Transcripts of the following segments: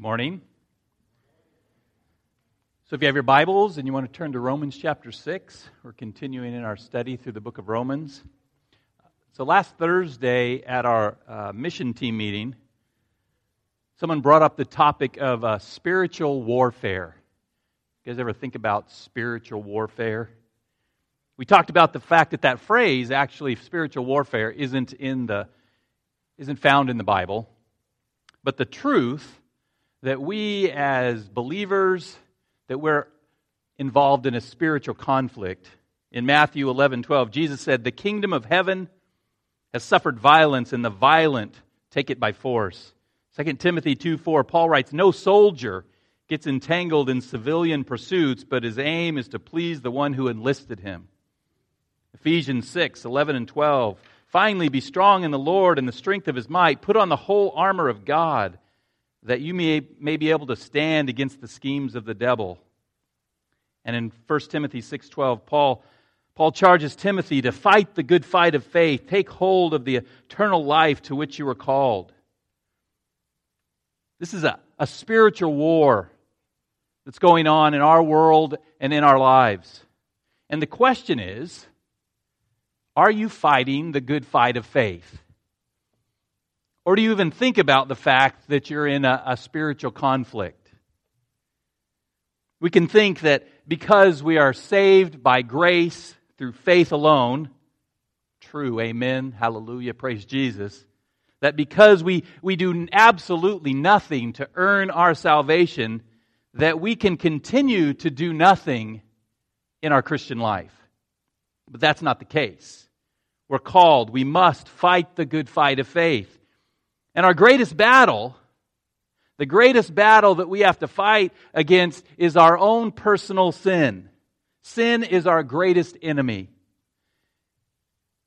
Good morning. So, if you have your Bibles and you want to turn to Romans chapter 6, we're continuing in our study through the book of Romans. So, last Thursday at our uh, mission team meeting, someone brought up the topic of uh, spiritual warfare. You guys ever think about spiritual warfare? We talked about the fact that that phrase, actually, spiritual warfare, isn't, in the, isn't found in the Bible. But the truth that we as believers, that we're involved in a spiritual conflict. In Matthew 11, 12, Jesus said, The kingdom of heaven has suffered violence, and the violent take it by force. 2 Timothy 2, 4, Paul writes, No soldier gets entangled in civilian pursuits, but his aim is to please the one who enlisted him. Ephesians 6, 11 and 12, Finally, be strong in the Lord and the strength of his might. Put on the whole armor of God that you may, may be able to stand against the schemes of the devil. And in 1 Timothy 6:12, Paul Paul charges Timothy to fight the good fight of faith, take hold of the eternal life to which you were called. This is a, a spiritual war that's going on in our world and in our lives. And the question is are you fighting the good fight of faith? Or do you even think about the fact that you're in a, a spiritual conflict? We can think that because we are saved by grace through faith alone, true, amen, hallelujah, praise Jesus, that because we, we do absolutely nothing to earn our salvation, that we can continue to do nothing in our Christian life. But that's not the case. We're called, we must fight the good fight of faith. And our greatest battle, the greatest battle that we have to fight against is our own personal sin. Sin is our greatest enemy.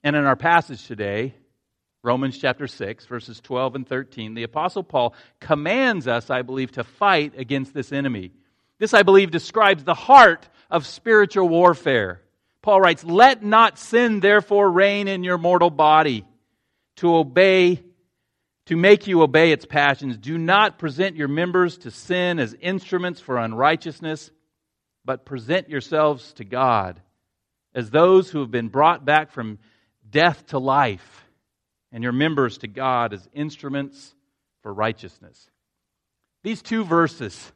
And in our passage today, Romans chapter 6, verses 12 and 13, the Apostle Paul commands us, I believe, to fight against this enemy. This, I believe, describes the heart of spiritual warfare. Paul writes, Let not sin therefore reign in your mortal body to obey, to make you obey its passions. Do not present your members to sin as instruments for unrighteousness, but present yourselves to God as those who have been brought back from death to life, and your members to God as instruments for righteousness. These two verses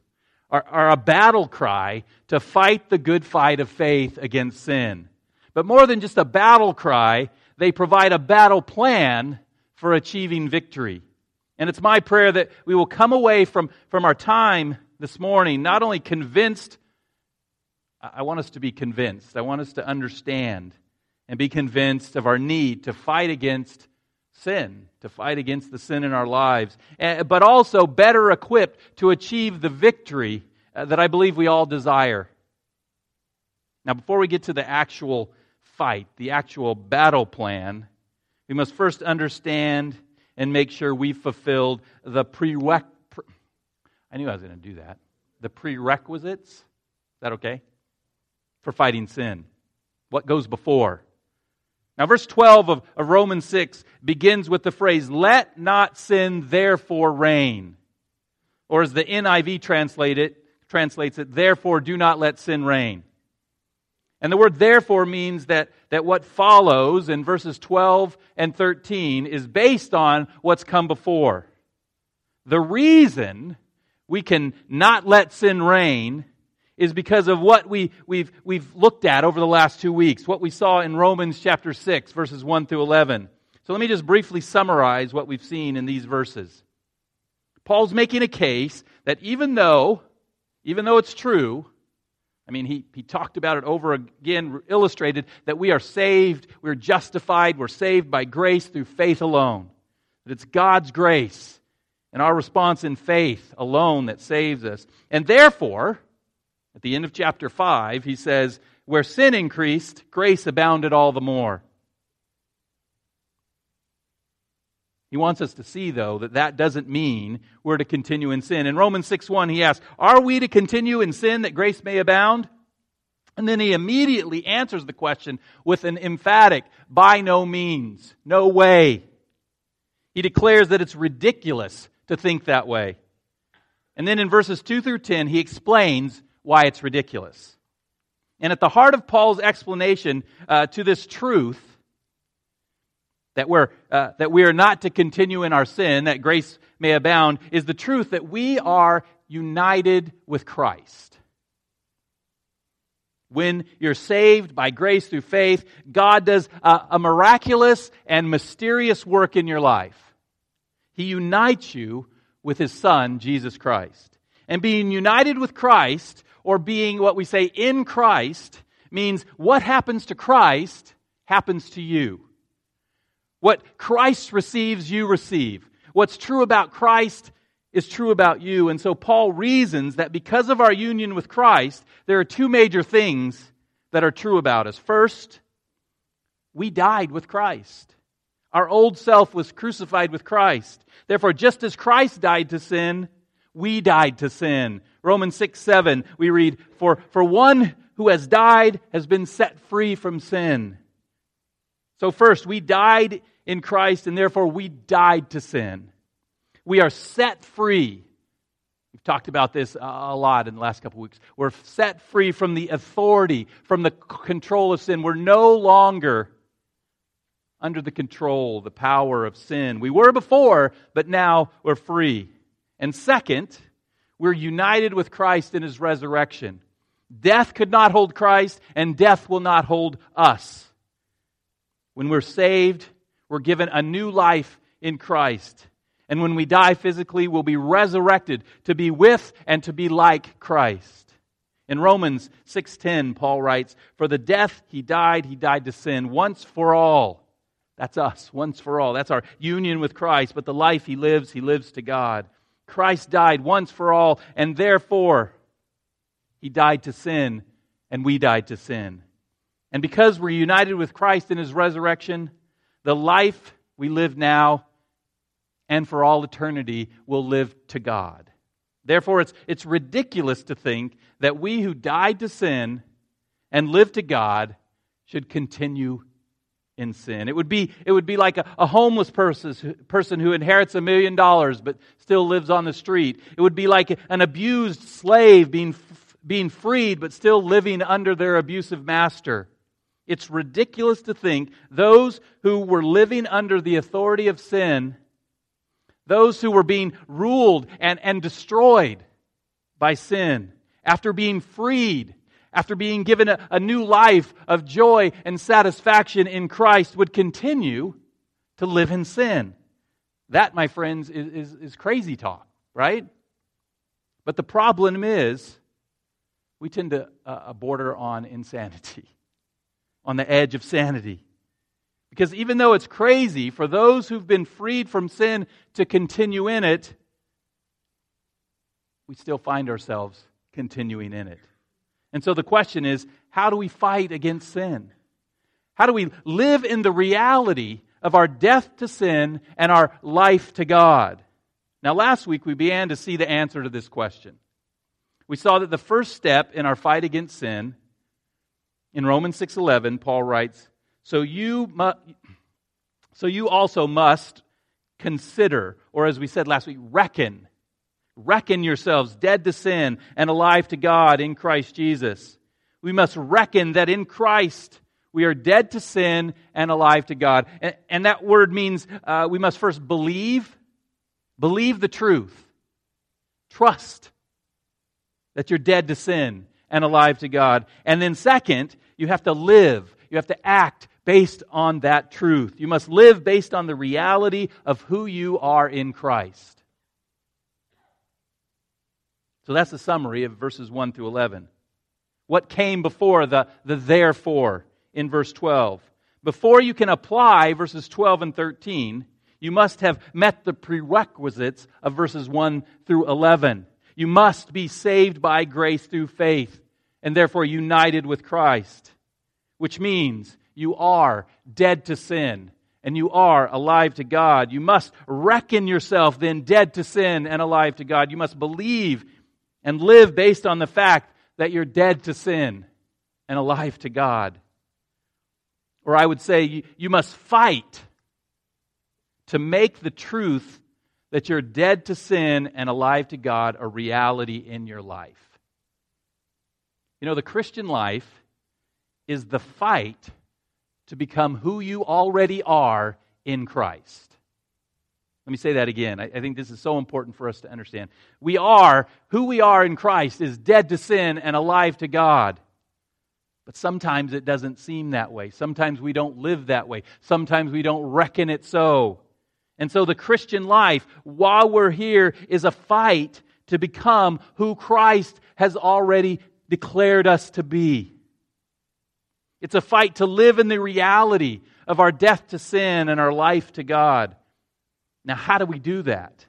are, are a battle cry to fight the good fight of faith against sin. But more than just a battle cry, they provide a battle plan for achieving victory. And it's my prayer that we will come away from, from our time this morning not only convinced, I want us to be convinced, I want us to understand and be convinced of our need to fight against sin, to fight against the sin in our lives, eh, but also better equipped to achieve the victory uh, that I believe we all desire. Now, before we get to the actual fight, the actual battle plan, we must first understand and make sure we've fulfilled the prereq. I knew I was going to do that. The prerequisites. Is that okay? For fighting sin. What goes before? Now, verse 12 of, of Romans 6 begins with the phrase, Let not sin therefore reign. Or as the NIV translate it, translates it, Therefore do not let sin reign. And the word therefore means that, that what follows in verses 12 and 13 is based on what's come before. The reason we can not let sin reign is because of what we, we've, we've looked at over the last two weeks, what we saw in Romans chapter 6, verses 1 through 11. So let me just briefly summarize what we've seen in these verses. Paul's making a case that even though, even though it's true, I mean, he, he talked about it over again, illustrated that we are saved, we're justified, we're saved by grace through faith alone. That it's God's grace and our response in faith alone that saves us. And therefore, at the end of chapter 5, he says, Where sin increased, grace abounded all the more. He wants us to see, though, that that doesn't mean we're to continue in sin. In Romans 6 1, he asks, Are we to continue in sin that grace may abound? And then he immediately answers the question with an emphatic, By no means, no way. He declares that it's ridiculous to think that way. And then in verses 2 through 10, he explains why it's ridiculous. And at the heart of Paul's explanation uh, to this truth, that we're, uh, that we are not to continue in our sin, that grace may abound, is the truth that we are united with Christ. When you're saved by grace through faith, God does a, a miraculous and mysterious work in your life. He unites you with His Son, Jesus Christ. And being united with Christ, or being what we say in Christ, means what happens to Christ happens to you. What Christ receives, you receive. What's true about Christ is true about you. And so Paul reasons that because of our union with Christ, there are two major things that are true about us. First, we died with Christ. Our old self was crucified with Christ. Therefore, just as Christ died to sin, we died to sin. Romans 6 7, we read, For, for one who has died has been set free from sin. So, first, we died in Christ, and therefore we died to sin. We are set free. We've talked about this a lot in the last couple of weeks. We're set free from the authority, from the control of sin. We're no longer under the control, the power of sin. We were before, but now we're free. And second, we're united with Christ in his resurrection. Death could not hold Christ, and death will not hold us. When we're saved, we're given a new life in Christ. And when we die physically, we'll be resurrected to be with and to be like Christ. In Romans 6:10, Paul writes, "For the death he died, he died to sin once for all." That's us, once for all. That's our union with Christ, but the life he lives, he lives to God. Christ died once for all, and therefore he died to sin, and we died to sin. And because we're united with Christ in his resurrection, the life we live now and for all eternity will live to God. Therefore, it's, it's ridiculous to think that we who died to sin and live to God should continue in sin. It would be, it would be like a, a homeless person, person who inherits a million dollars but still lives on the street. It would be like an abused slave being, being freed but still living under their abusive master. It's ridiculous to think those who were living under the authority of sin those who were being ruled and, and destroyed by sin, after being freed, after being given a, a new life of joy and satisfaction in Christ, would continue to live in sin. That, my friends, is, is, is crazy talk, right? But the problem is, we tend to uh, border on insanity, on the edge of sanity. Because even though it's crazy for those who've been freed from sin to continue in it, we still find ourselves continuing in it. And so the question is how do we fight against sin? How do we live in the reality of our death to sin and our life to God? Now, last week we began to see the answer to this question. We saw that the first step in our fight against sin, in Romans 6:11, Paul writes, so you, mu- so you also must consider, or as we said last week, reckon. Reckon yourselves dead to sin and alive to God in Christ Jesus. We must reckon that in Christ we are dead to sin and alive to God. And, and that word means uh, we must first believe, believe the truth, trust that you're dead to sin and alive to God. And then, second, you have to live, you have to act based on that truth. You must live based on the reality of who you are in Christ. So that's the summary of verses 1 through 11. What came before the, the therefore in verse 12? Before you can apply verses 12 and 13, you must have met the prerequisites of verses 1 through 11. You must be saved by grace through faith and therefore united with Christ, which means you are dead to sin and you are alive to God. You must reckon yourself then dead to sin and alive to God. You must believe and live based on the fact that you're dead to sin and alive to God. Or I would say you, must fight to make the truth that you're dead to sin and alive to God a reality in your life. You know, the Christian life is the fight to become who you already are in Christ. Let me say that again. I, think this is so important for us to understand. We are, who we are in Christ is dead to sin and alive to God. But sometimes it doesn't seem that way. Sometimes we don't live that way. Sometimes we don't reckon it so. And so the Christian life, while we're here, is a fight to become who Christ has already declared us to be. It's a fight to live in the reality of our death to sin and our life to God. Now, how do we do that?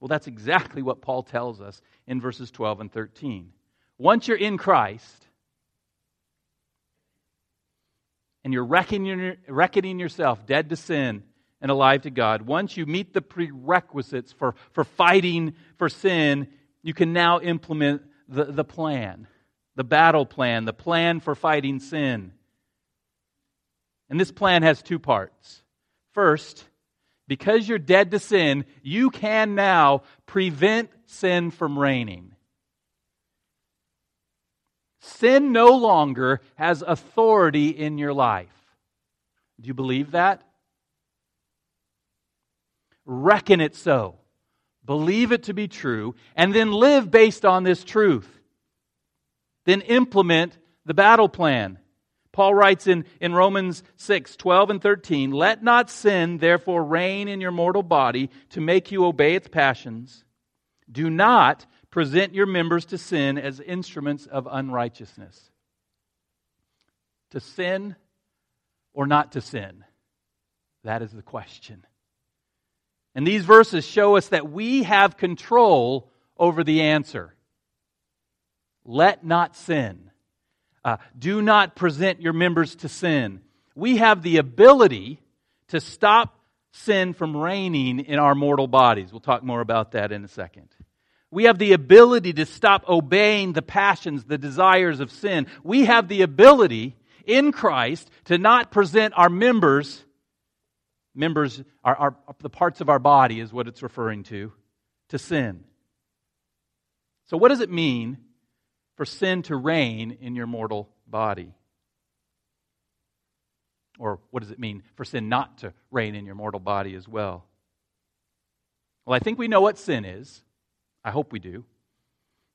Well, that's exactly what Paul tells us in verses 12 and 13. Once you're in Christ and you're reckoning, reckoning yourself dead to sin and alive to God, once you meet the prerequisites for, for fighting for sin, you can now implement the, the plan, the battle plan, the plan for fighting sin. And this plan has two parts. First, because you're dead to sin, you can now prevent sin from reigning. Sin no longer has authority in your life. Do you believe that? Reckon it so. Believe it to be true, and then live based on this truth. Then implement the battle plan. Paul writes in, in Romans 6, 12 and 13, Let not sin therefore reign in your mortal body to make you obey its passions. Do not present your members to sin as instruments of unrighteousness. To sin or not to sin? That is the question. And these verses show us that we have control over the answer. Let not sin. Uh, do not present your members to sin. We have the ability to stop sin from reigning in our mortal bodies. We'll talk more about that in a second. We have the ability to stop obeying the passions, the desires of sin. We have the ability in Christ to not present our members, members, our, our, the parts of our body is what it's referring to, to sin. So, what does it mean for sin to reign in your mortal body? Or what does it mean for sin not to reign in your mortal body as well? Well, I think we know what sin is. I hope we do.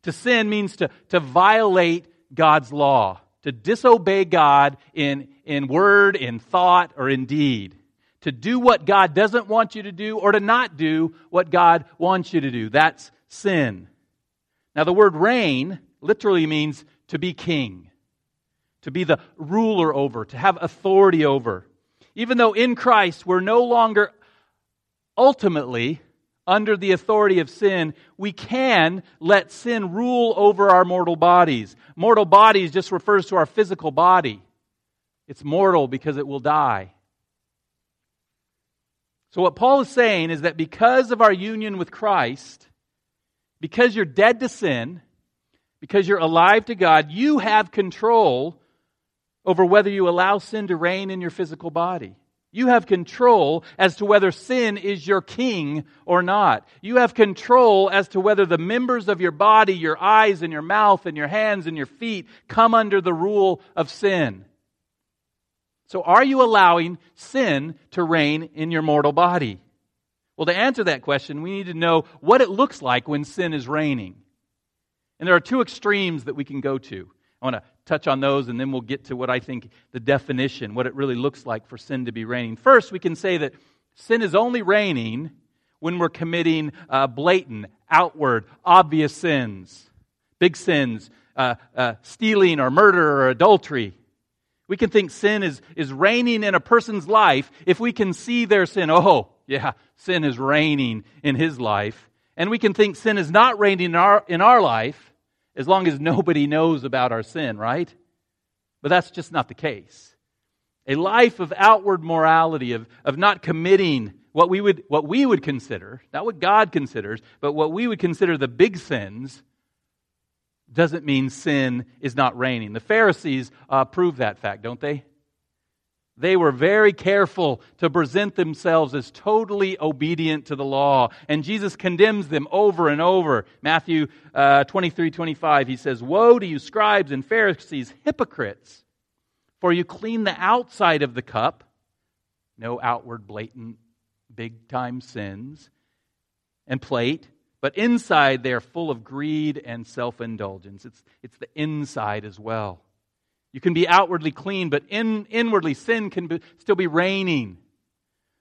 To sin means to, to violate God's law, to disobey God in, in word, in thought, or in deed. To do what God doesn't want you to do, or to not do what God wants you to do. That's sin. Now, the word reign literally means to be king, to be the ruler over, to have authority over. Even though in Christ we're no longer ultimately under the authority of sin, we can let sin rule over our mortal bodies. Mortal bodies just refers to our physical body. It's mortal because it will die. So, what Paul is saying is that because of our union with Christ, because you're dead to sin, because you're alive to God, you have control over whether you allow sin to reign in your physical body. You have control as to whether sin is your king or not. You have control as to whether the members of your body, your eyes and your mouth and your hands and your feet come under the rule of sin. So are you allowing sin to reign in your mortal body? Well, to answer that question, we need to know what it looks like when sin is reigning. And there are two extremes that we can go to. I want to touch on those and then we'll get to what I think the definition, what it really looks like for sin to be reigning. First, we can say that sin is only reigning when we're committing uh, blatant, outward, obvious sins, big sins, uh, uh, stealing or murder or adultery. We can think sin is, is reigning in a person's life if we can see their sin. Oh, yeah, sin is reigning in his life. And we can think sin is not reigning in our, in our life as long as nobody knows about our sin, right? But that's just not the case. A life of outward morality, of, of not committing what we, would, what we would consider, not what God considers, but what we would consider the big sins, doesn't mean sin is not reigning. The Pharisees uh, prove that fact, don't they? They were very careful to present themselves as totally obedient to the law. And Jesus condemns them over and over. Matthew uh, 23 25, he says, Woe to you, scribes and Pharisees, hypocrites! For you clean the outside of the cup, no outward, blatant, big time sins, and plate, but inside they are full of greed and self indulgence. It's, it's the inside as well. You can be outwardly clean, but in, inwardly sin can be, still be reigning.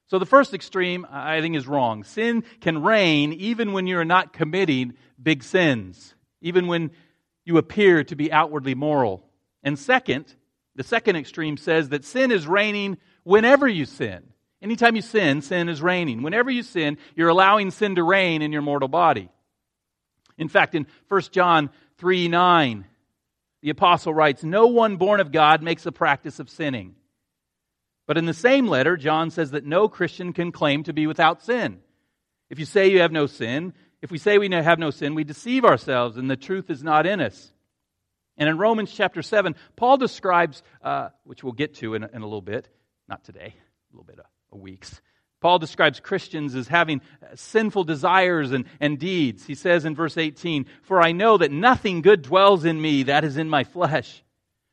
So the first extreme, I think, is wrong. Sin can reign even when you're not committing big sins, even when you appear to be outwardly moral. And second, the second extreme says that sin is reigning whenever you sin. Anytime you sin, sin is reigning. Whenever you sin, you're allowing sin to reign in your mortal body. In fact, in 1 John 3 9, the apostle writes, No one born of God makes a practice of sinning. But in the same letter, John says that no Christian can claim to be without sin. If you say you have no sin, if we say we have no sin, we deceive ourselves and the truth is not in us. And in Romans chapter 7, Paul describes, uh, which we'll get to in a, in a little bit, not today, a little bit of weeks, Paul describes Christians as having uh, sinful desires and, and deeds. He says in verse 18, For I know that nothing good dwells in me, that is in my flesh.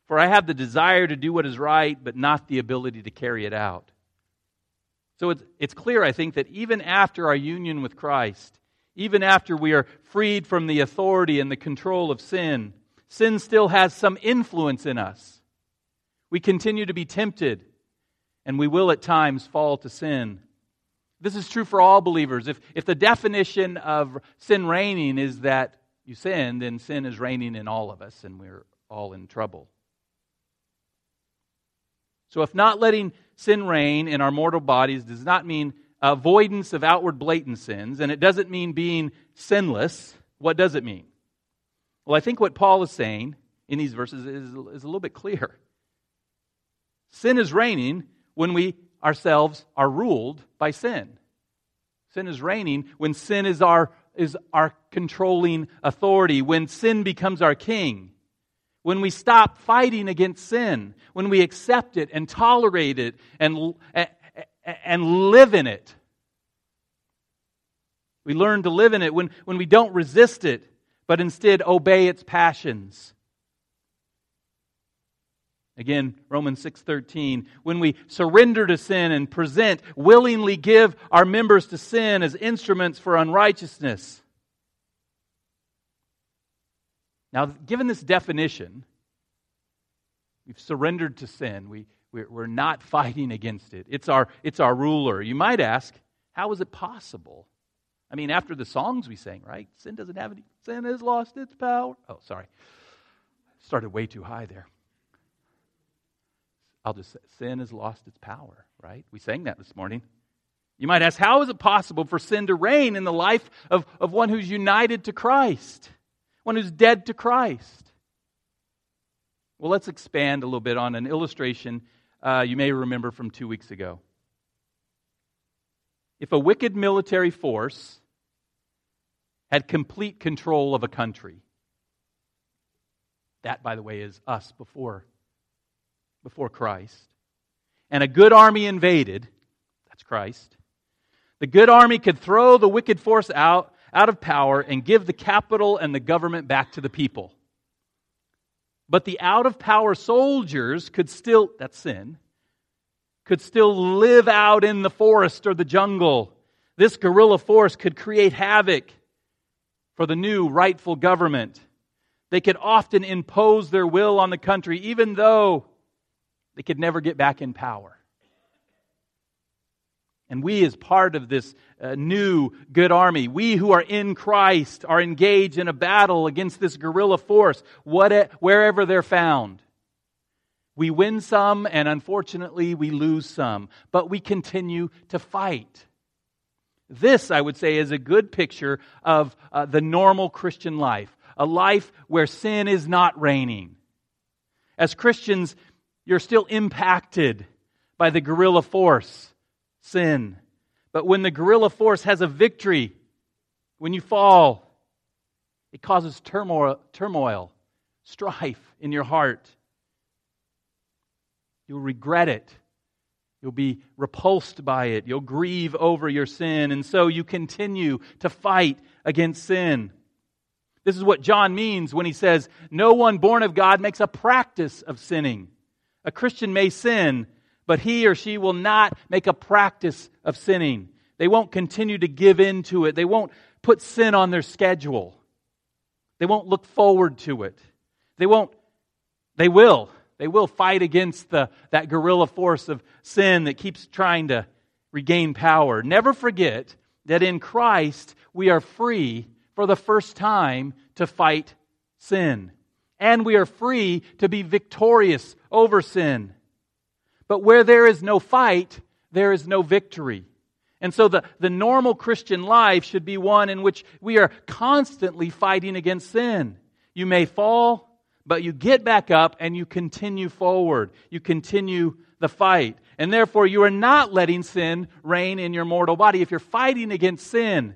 For I have the desire to do what is right, but not the ability to carry it out. So it's, it's clear, I think, that even after our union with Christ, even after we are freed from the authority and the control of sin, sin still has some influence in us. We continue to be tempted, and we will at times fall to sin. This is true for all believers. If, if the definition of sin reigning is that you sin, then sin is reigning in all of us, and we're all in trouble. So, if not letting sin reign in our mortal bodies does not mean avoidance of outward blatant sins, and it doesn't mean being sinless, what does it mean? Well, I think what Paul is saying in these verses is, is a little bit clear. Sin is reigning when we ourselves are ruled by sin. Sin is reigning when sin is our, is our controlling authority, when sin becomes our king. When we stop fighting against sin, when we accept it and tolerate it and, and live in it. We learn to live in it when, when we don't resist it, but instead obey its passions. Again, Romans 6:13, when we surrender to sin and present, willingly give our members to sin as instruments for unrighteousness. Now, given this definition, we've surrendered to sin. We, we're not fighting against it. It's our, it's our ruler. You might ask, how is it possible? I mean, after the songs we sang, right? Sin doesn't have any, sin has lost its power. Oh, sorry. Started way too high there. I'll just say, sin has lost its power, right? We sang that this morning. You might ask, how is it possible for sin to reign in the life of, of one who's united to Christ, one who's dead to Christ? Well, let's expand a little bit on an illustration uh, you may remember from two weeks ago. If a wicked military force had complete control of a country, that, by the way, is us before before Christ, and a good army invaded, that's Christ, the good army could throw the wicked force out, out of power and give the capital and the government back to the people. But the out of power soldiers could still, that's sin, could still live out in the forest or the jungle. This guerrilla force could create havoc for the new rightful government. They could often impose their will on the country, even though they could never get back in power. And we, as part of this uh, new good army, we who are in Christ are engaged in a battle against this guerrilla force, what, wherever they're found. We win some, and unfortunately, we lose some, but we continue to fight. This, I would say, is a good picture of uh, the normal Christian life a life where sin is not reigning. As Christians, you're still impacted by the guerrilla force, sin. But when the guerrilla force has a victory, when you fall, it causes turmoil, turmoil, strife in your heart. You'll regret it. You'll be repulsed by it. You'll grieve over your sin. And so you continue to fight against sin. This is what John means when he says, No one born of God makes a practice of sinning. A Christian may sin, but he or she will not make a practice of sinning. They won't continue to give in to it. They won't put sin on their schedule. They won't look forward to it. They won't, they will. They will fight against the, that guerrilla force of sin that keeps trying to regain power. Never forget that in Christ we are free for the first time to fight sin. And we are free to be victorious over sin. But where there is no fight, there is no victory. And so the, the normal Christian life should be one in which we are constantly fighting against sin. You may fall, but you get back up and you continue forward. You continue the fight. And therefore, you are not letting sin reign in your mortal body. If you're fighting against sin,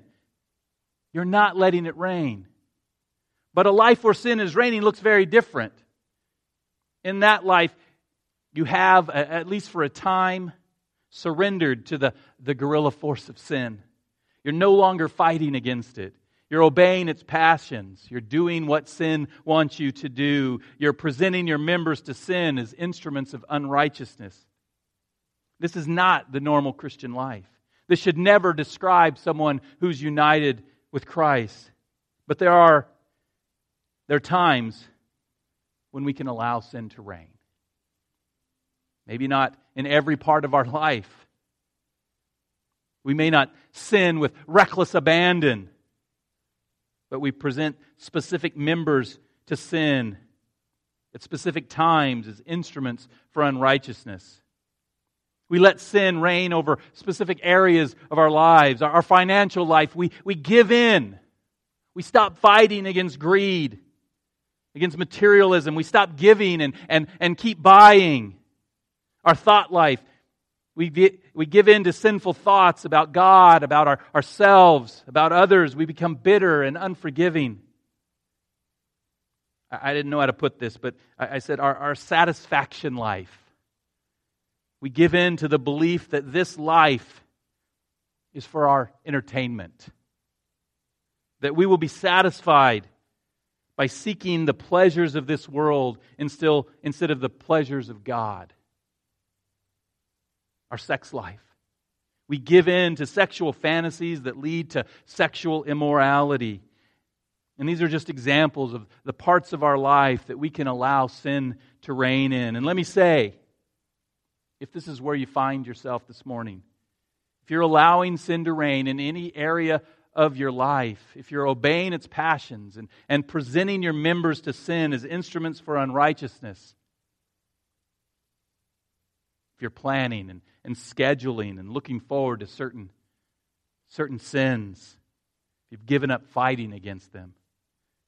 you're not letting it reign. But a life where sin is reigning looks very different. In that life, you have, at least for a time, surrendered to the, the guerrilla force of sin. You're no longer fighting against it. You're obeying its passions. You're doing what sin wants you to do. You're presenting your members to sin as instruments of unrighteousness. This is not the normal Christian life. This should never describe someone who's united with Christ. But there are, there are times when we can allow sin to reign. Maybe not in every part of our life. We may not sin with reckless abandon, but we present specific members to sin at specific times as instruments for unrighteousness. We let sin reign over specific areas of our lives, our, financial life. We, we give in. We stop fighting against greed, against materialism. We stop giving and, and, and keep buying our thought life. We, we give in to sinful thoughts about God, about our, ourselves, about others. We become bitter and unforgiving. I, I didn't know how to put this, but I, I said our, our satisfaction life. We give in to the belief that this life is for our entertainment, that we will be satisfied by seeking the pleasures of this world instead of the pleasures of God our sex life. We give in to sexual fantasies that lead to sexual immorality. And these are just examples of the parts of our life that we can allow sin to reign in. And let me say, if this is where you find yourself this morning, if you're allowing sin to reign in any area of your life, if you're obeying its passions and, and presenting your members to sin as instruments for unrighteousness, if you're planning and, and scheduling and looking forward to certain, certain sins, if you've given up fighting against them,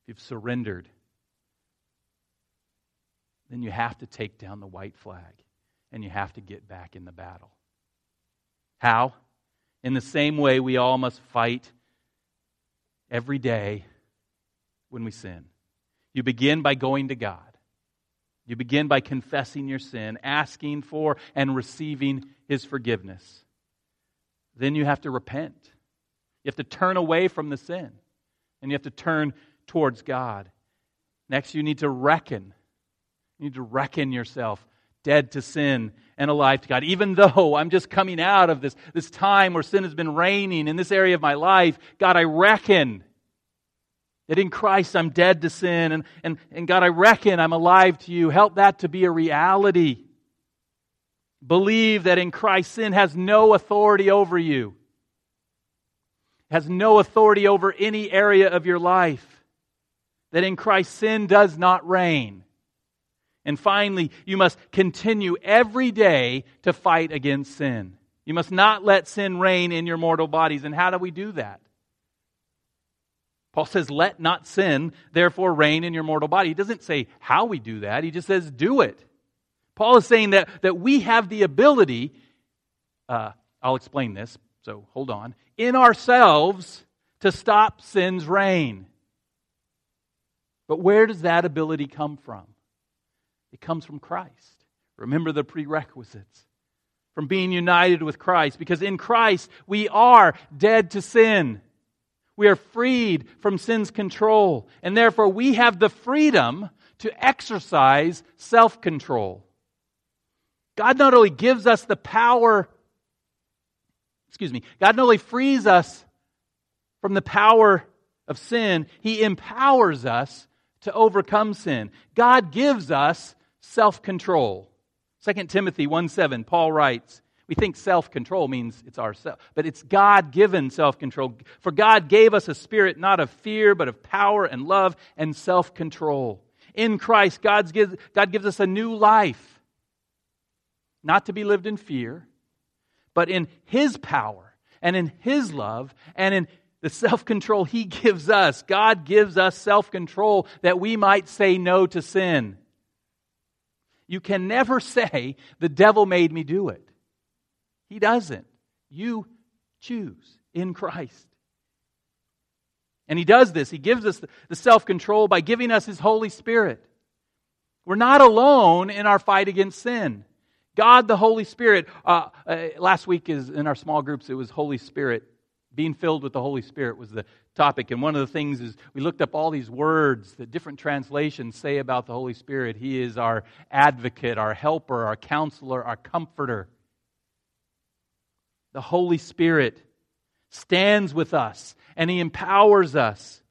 if you've surrendered, then you have to take down the white flag and you have to get back in the battle. How? In the same way, we all must fight every day when we sin. You begin by going to God. You begin by confessing your sin, asking for and receiving His forgiveness. Then you have to repent. You have to turn away from the sin, and you have to turn towards God. Next, you need to reckon. You need to reckon yourself dead to sin and alive to God. Even though I'm just coming out of this, this time where sin has been reigning in this area of my life, God, I reckon that in Christ I'm dead to sin. And, and, and God, I reckon I'm alive to you. Help that to be a reality. Believe that in Christ sin has no authority over you, has no authority over any area of your life. That in Christ sin does not reign. And finally, you must continue every day to fight against sin. You must not let sin reign in your mortal bodies. And how do we do that? Paul says, let not sin therefore reign in your mortal body. He doesn't say how we do that, he just says, do it. Paul is saying that, that we have the ability, uh, I'll explain this, so hold on, in ourselves to stop sin's reign. But where does that ability come from? It comes from Christ. Remember the prerequisites from being united with Christ because in Christ we are dead to sin. We are freed from sin's control, and therefore we have the freedom to exercise self control. God not only gives us the power, excuse me, God not only frees us from the power of sin, He empowers us to overcome sin. God gives us self control. 2 Timothy 1 7, Paul writes, we think self control means it's ourself, but it's God given self control. For God gave us a spirit not of fear, but of power and love and self control. In Christ, God's gives, God gives us a new life, not to be lived in fear, but in His power and in His love and in the self control He gives us. God gives us self control that we might say no to sin. You can never say, the devil made me do it. He doesn't. You choose in Christ. And He does this. He gives us the self control by giving us His Holy Spirit. We're not alone in our fight against sin. God, the Holy Spirit. Uh, uh, last week is in our small groups. It was Holy Spirit. Being filled with the Holy Spirit was the topic. And one of the things is we looked up all these words that different translations say about the Holy Spirit. He is our advocate, our helper, our counselor, our comforter the Holy Spirit stands with us and he empowers us.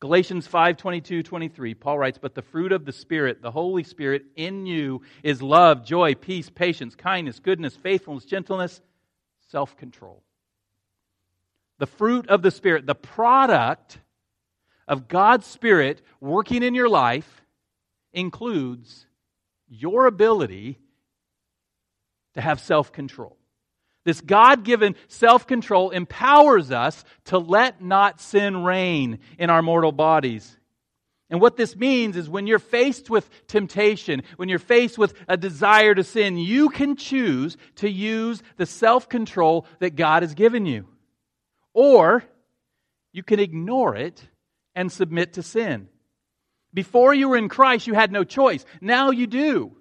Galatians 5 22, 23, Paul writes, But the fruit of the Spirit, the Holy Spirit in you, is love, joy, peace, patience, kindness, goodness, faithfulness, gentleness, self control. The fruit of the Spirit, the product of God's Spirit working in your life, includes your ability to have self control. This God given self control empowers us to let not sin reign in our mortal bodies. And what this means is when you're faced with temptation, when you're faced with a desire to sin, you can choose to use the self control that God has given you. Or you can ignore it and submit to sin. Before you were in Christ, you had no choice. Now you do.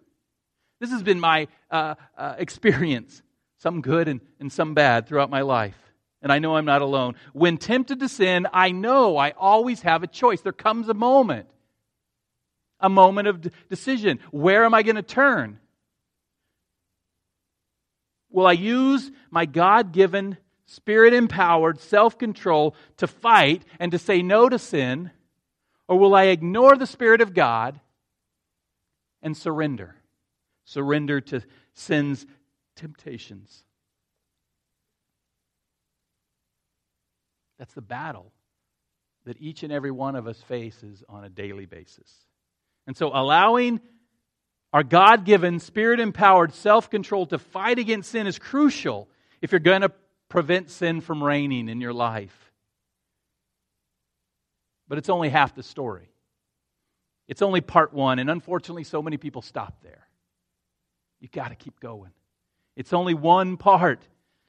This has been my uh, uh, experience some good and, and some bad throughout my life. And I know I'm not alone. When tempted to sin, I know I always have a choice. There comes a moment, a moment of decision. Where am I going to turn? Will I use my God given, spirit empowered self control to fight and to say no to sin? Or will I ignore the Spirit of God and surrender? Surrender to sin's temptations. That's the battle that each and every one of us faces on a daily basis. And so, allowing our God given, spirit empowered self control to fight against sin is crucial if you're going to prevent sin from reigning in your life. But it's only half the story. It's only part one, and unfortunately, so many people stop there. You've got to keep going. It's only one part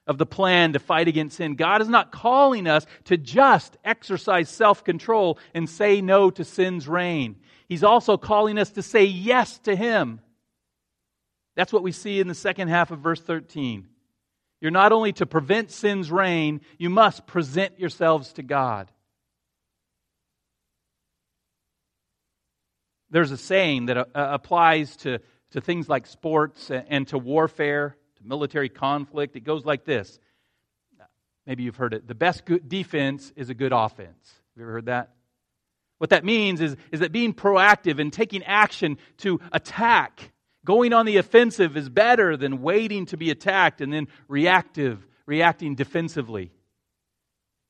of the plan to fight against sin. God is not calling us to just exercise self control and say no to sin's reign. He's also calling us to say yes to Him. That's what we see in the second half of verse 13. You're not only to prevent sin's reign, you must present yourselves to God. There's a saying that uh, applies to, to things like sports and to warfare to military conflict. It goes like this. Maybe you've heard it. The best defense is a good offense. Have you ever heard that? What that means is, is that being proactive and taking action to attack, going on the offensive is better than waiting to be attacked and then reactive, reacting defensively.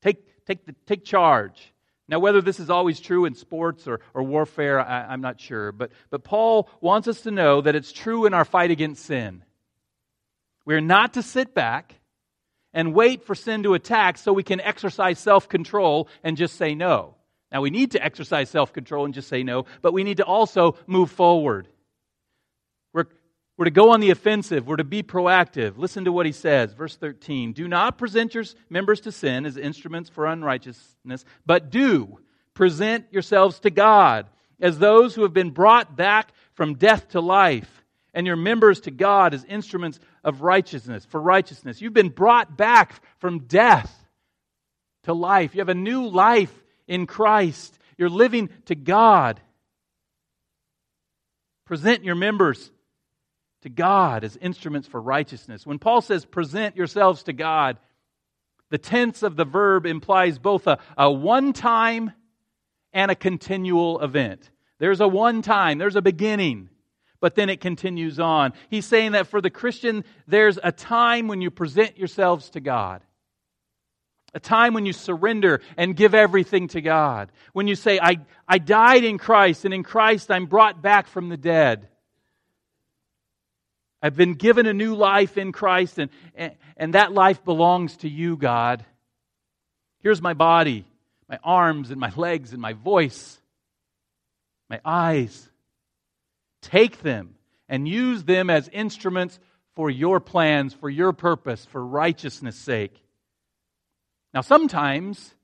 Take, take, the, take charge. Now, whether this is always true in sports or, or warfare, I, I'm not sure. But, but Paul wants us to know that it's true in our fight against sin. We're not to sit back and wait for sin to attack so we can exercise self control and just say no. Now, we need to exercise self control and just say no, but we need to also move forward. We're, to go on the offensive. We're to be proactive. Listen to what he says, verse 13. Do not present your members to sin as instruments for unrighteousness, but do present yourselves to God as those who have been brought back from death to life and your members to God as instruments of righteousness, for righteousness. You've been brought back from death to life. You have a new life in Christ. You're living to God. Present your members to God as instruments for righteousness. When Paul says present yourselves to God, the tense of the verb implies both a, a one time and a continual event. There's a one time, there's a beginning, but then it continues on. He's saying that for the Christian, there's a time when you present yourselves to God. A time when you surrender and give everything to God. When you say, I, I died in Christ, and in Christ I'm brought back from the dead. I've been given a new life in Christ, and, and, and that life belongs to you, God. Here's my body, my arms, and my legs, and my voice, my eyes. Take them and use them as instruments for your plans, for your purpose, for righteousness' sake. Now, sometimes,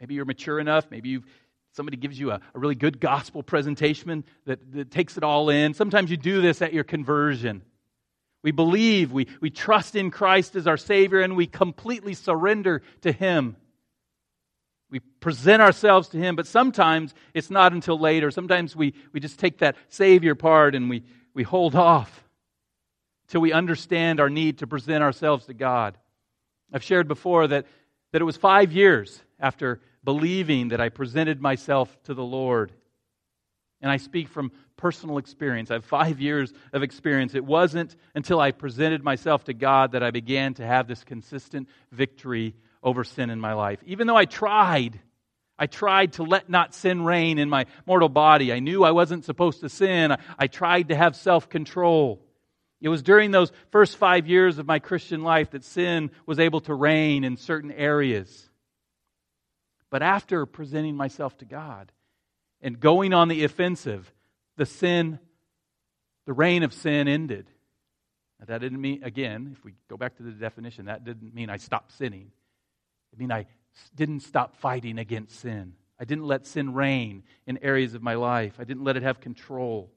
maybe you're mature enough, maybe you've somebody gives you a, a really good gospel presentation that, that takes it all in. Sometimes you do this at your conversion. We believe, we, we trust in Christ as our Savior, and we completely surrender to Him. We present ourselves to Him, but sometimes it's not until later. Sometimes we, we just take that Savior part and we, we hold off till we understand our need to present ourselves to God. I've shared before that, that it was five years after believing that I presented myself to the Lord. And I speak from personal experience. I have five years of experience. It wasn't until I presented myself to God that I began to have this consistent victory over sin in my life. Even though I tried, I tried to let not sin reign in my mortal body. I knew I wasn't supposed to sin. I, tried to have self control. It was during those first five years of my Christian life that sin was able to reign in certain areas. But after presenting myself to God and going on the offensive, the sin, the reign of sin ended. Now, that didn't mean, again, if we go back to the definition, that didn't mean I stopped sinning. It mean I didn't stop fighting against sin. I didn't let sin reign in areas of my life. I didn't let it have control.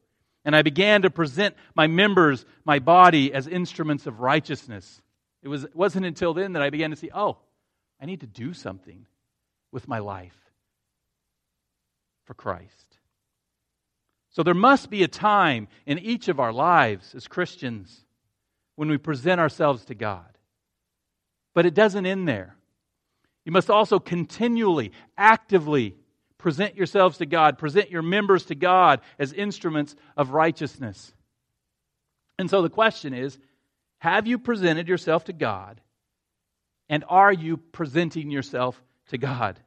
And I began to present my members, my body, as instruments of righteousness. It, was, it wasn't until then that I began to see, oh, I need to do something with my life for Christ. So there must be a time in each of our lives as Christians when we present ourselves to God. But it doesn't end there. You must also continually, actively present yourselves to God, present your members to God as instruments of righteousness. And so the question is have you presented yourself to God? And are you presenting yourself to God?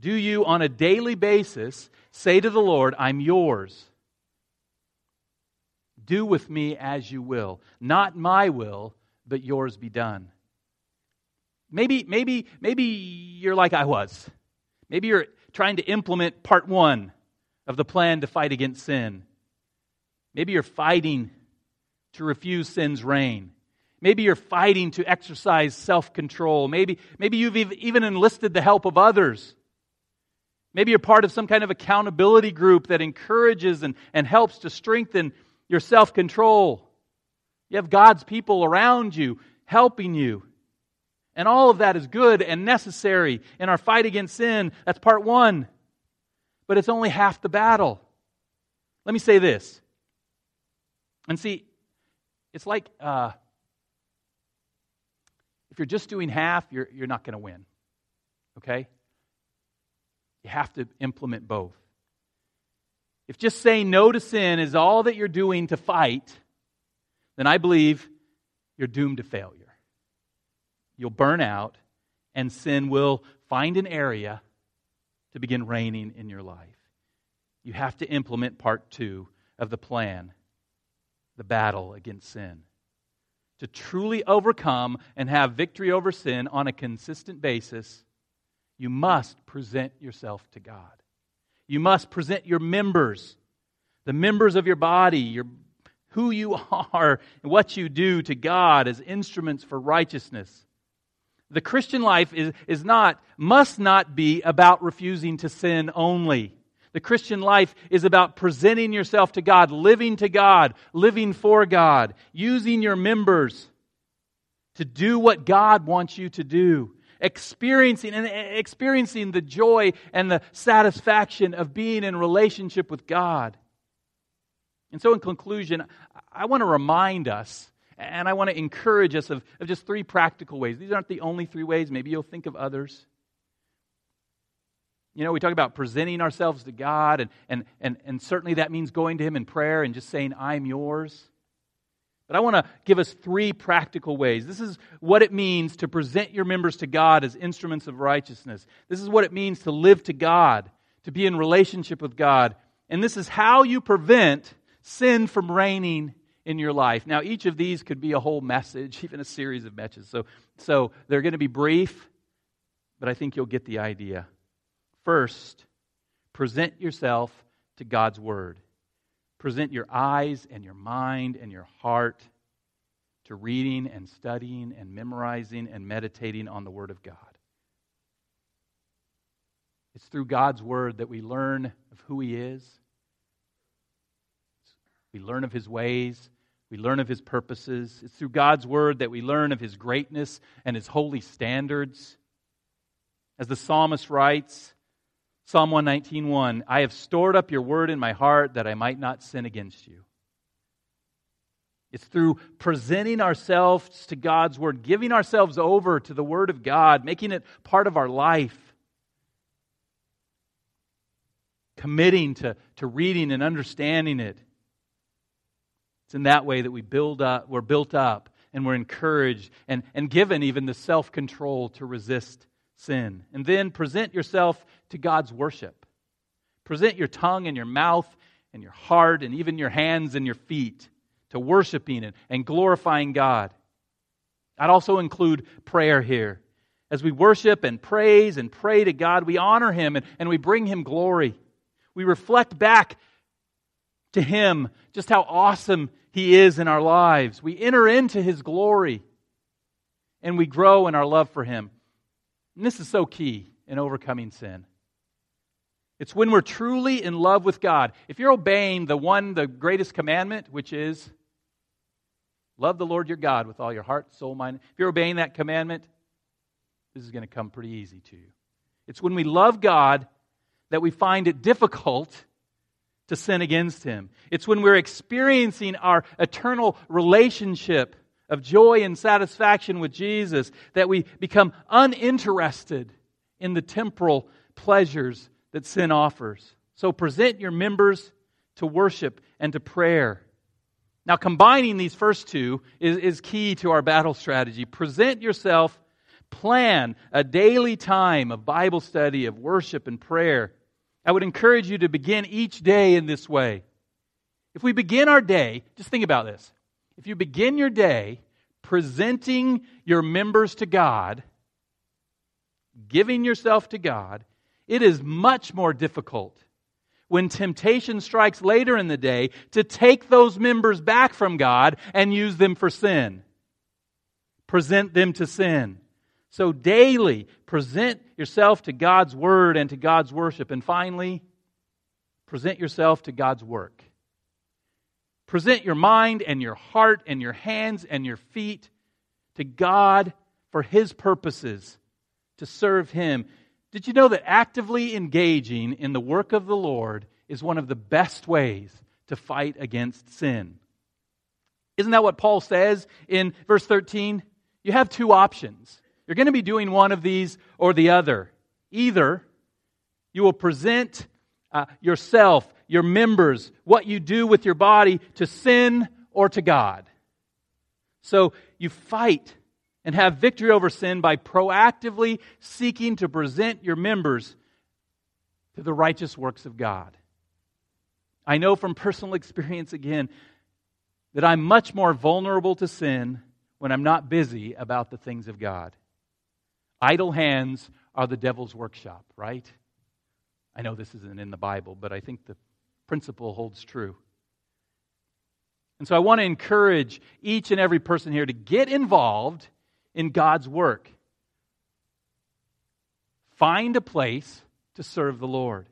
Do you, on a daily basis, say to the Lord, I'm yours? Do with me as you will. Not my will, but yours be done. Maybe, maybe, maybe you're like I was. Maybe you're trying to implement part one of the plan to fight against sin. Maybe you're fighting to refuse sin's reign. Maybe you're fighting to exercise self control. Maybe, maybe you've even enlisted the help of others. Maybe you're part of some kind of accountability group that encourages and, and helps to strengthen your self control. You have God's people around you helping you. And all of that is good and necessary in our fight against sin. That's part one. But it's only half the battle. Let me say this. And see, it's like uh, if you're just doing half, you're, you're not going to win. Okay? You have to implement both. If just saying no to sin is all that you're doing to fight, then I believe you're doomed to failure. You'll burn out, and sin will find an area to begin reigning in your life. You have to implement part two of the plan the battle against sin to truly overcome and have victory over sin on a consistent basis, you must present yourself to God. You must present your members, the members of your body, your, who you are, and what you do to God as instruments for righteousness. The Christian life is, is not, must not be about refusing to sin only. The Christian life is about presenting yourself to God, living to God, living for God, using your members to do what God wants you to do, experiencing and experiencing the joy and the satisfaction of being in relationship with God. And so in conclusion, I want to remind us and I want to encourage us of, of just three practical ways. These aren't the only three ways. Maybe you'll think of others. You know, we talk about presenting ourselves to God, and, and, and, and certainly that means going to Him in prayer and just saying, I'm yours. But I want to give us three practical ways. This is what it means to present your members to God as instruments of righteousness. This is what it means to live to God, to be in relationship with God. And this is how you prevent sin from reigning in your life. Now, each of these could be a whole message, even a series of messages. So, so they're going to be brief, but I think you'll get the idea. First, present yourself to God's Word. Present your eyes and your mind and your heart to reading and studying and memorizing and meditating on the Word of God. It's through God's Word that we learn of who He is. We learn of His ways. We learn of his purposes. It's through God's word that we learn of his greatness and his holy standards. As the psalmist writes, Psalm 119:1, I have stored up your word in my heart that I might not sin against you. It's through presenting ourselves to God's word, giving ourselves over to the word of God, making it part of our life, committing to, to reading and understanding it it's in that way that we build up, we're built up and we're encouraged and, and given even the self control to resist sin. And then present yourself to God's worship. Present your tongue and your mouth and your heart and even your hands and your feet to worshiping and, glorifying God. I'd also include prayer here. As we worship and praise and pray to God, we honor Him and, and we bring Him glory. We reflect back to Him just how awesome He is in our lives. We enter into His glory and we grow in our love for Him. And this is so key in overcoming sin. It's when we're truly in love with God. If you're obeying the one, the greatest commandment, which is love the Lord your God with all your heart, soul, mind. If you're obeying that commandment, this is going to come pretty easy to you. It's when we love God that we find it difficult to sin against Him. It's when we're experiencing our eternal relationship of joy and satisfaction with Jesus that we become uninterested in the temporal pleasures that sin offers. So present your members to worship and to prayer. Now, combining these first two is, is key to our battle strategy. Present yourself, plan a daily time of Bible study, of worship and prayer. I would encourage you to begin each day in this way. If we begin our day, just think about this. If you begin your day presenting your members to God, giving yourself to God, it is much more difficult when temptation strikes later in the day to take those members back from God and use them for sin. Present them to sin. So daily present yourself to God's word and to God's worship. And finally, present yourself to God's work. Present your mind and your heart and your hands and your feet to God for His purposes, to serve Him. Did you know that actively engaging in the work of the Lord is one of the best ways to fight against sin? Isn't that what Paul says in verse 13? You have two options. You're going to be doing one of these or the other. Either you will present uh, yourself, your members, what you do with your body to sin or to God. So you fight and have victory over sin by proactively seeking to present your members to the righteous works of God. I know from personal experience again that I'm much more vulnerable to sin when I'm not busy about the things of God. Idle hands are the devil's workshop, right? I know this isn't in the Bible, but I think the principle holds true. And so I want to encourage each and every person here to get involved in God's work. Find a place to serve the Lord.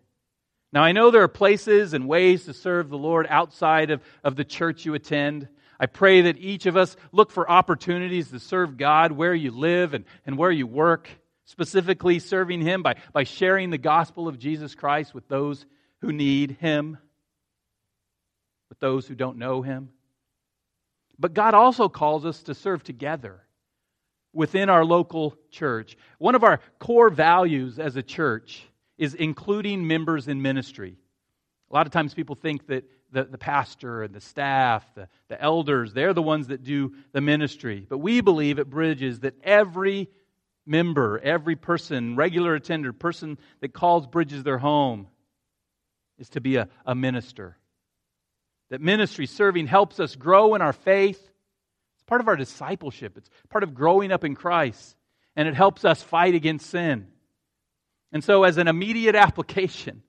Now, I know there are places and ways to serve the Lord outside of, of the church you attend. I pray that each of us look for opportunities to serve God where you live and, and where you work, specifically serving Him by, by sharing the gospel of Jesus Christ with those who need Him, with those who don't know Him. But God also calls us to serve together within our local church. One of our core values as a church is including members in ministry. A lot of times people think that the, the pastor and the staff, the, the elders, they're the ones that do the ministry. But we believe at Bridges that every member, every person, regular attender, person that calls Bridges their home, is to be a, a minister. That ministry, serving, helps us grow in our faith. It's part of our discipleship, it's part of growing up in Christ, and it helps us fight against sin. And so, as an immediate application,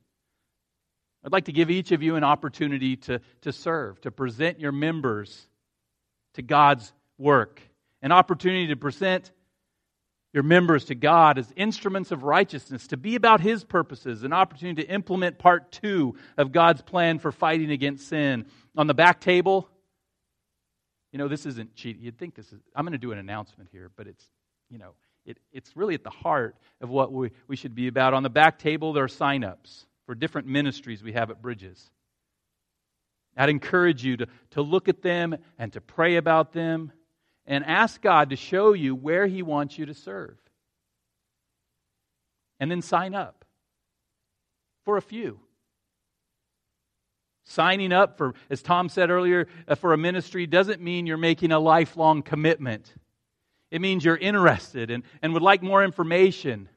I'd like to give each of you an opportunity to, to serve, to present your members to God's work, an opportunity to present your members to God as instruments of righteousness, to be about His purposes, an opportunity to implement part two of God's plan for fighting against sin. On the back table, you know, this isn't cheating. You'd think this is, I'm going to do an announcement here, but it's, you know, it, it's really at the heart of what we, we should be about. On the back table, there are sign ups for different ministries we have at Bridges. I'd encourage you to, to look at them and to pray about them and ask God to show you where He wants you to serve. And then sign up for a few. Signing up for, as Tom said earlier, uh, for a ministry doesn't mean you're making a lifelong commitment. It means you're interested and, and would like more information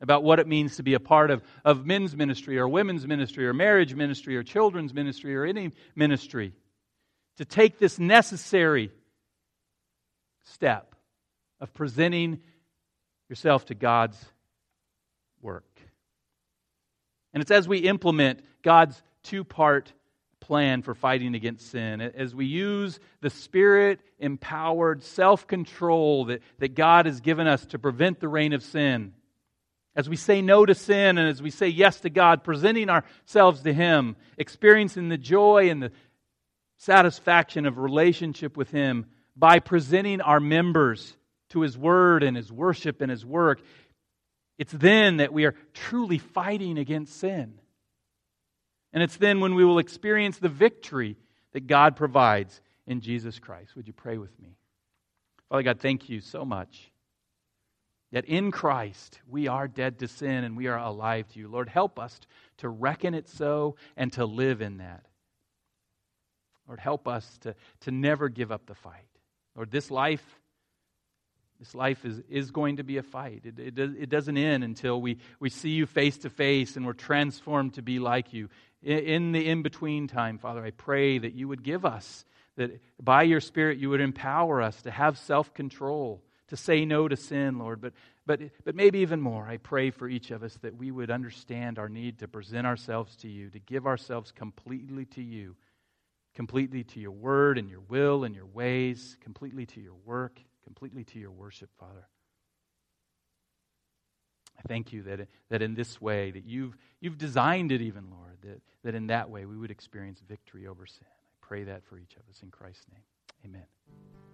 about what it means to be a part of, of men's ministry or women's ministry or marriage ministry or children's ministry or any ministry. To take this necessary step of presenting yourself to God's work. And it's as we implement God's two part plan for fighting against sin, as we use the spirit empowered self control that, that God has given us to prevent the reign of sin, as we say no to sin and as we say yes to God, presenting ourselves to Him, experiencing the joy and the satisfaction of relationship with Him by presenting our members to His Word and His worship and His work, it's then that we are truly fighting against sin. And it's then when we will experience the victory that God provides in Jesus Christ. Would you pray with me? Father God, thank you so much that in Christ we are dead to sin and we are alive to you. Lord, help us to reckon it so and to live in that. Lord, help us to, to never give up the fight. Lord, this life this life is, is going to be a fight. It, it, it doesn't end until we, we see you face to face and we're transformed to be like you. In, in the in between time, Father, I pray that you would give us, that by your Spirit you would empower us to have self control, to say no to sin, Lord. But, but, but maybe even more, I pray for each of us that we would understand our need to present ourselves to you, to give ourselves completely to you, completely to your word and your will and your ways, completely to your work completely to your worship, Father. I thank you that, that in this way, that you've, you've designed it even, Lord, that, that in that way we would experience victory over sin. I pray that for each of us in Christ's name. Amen.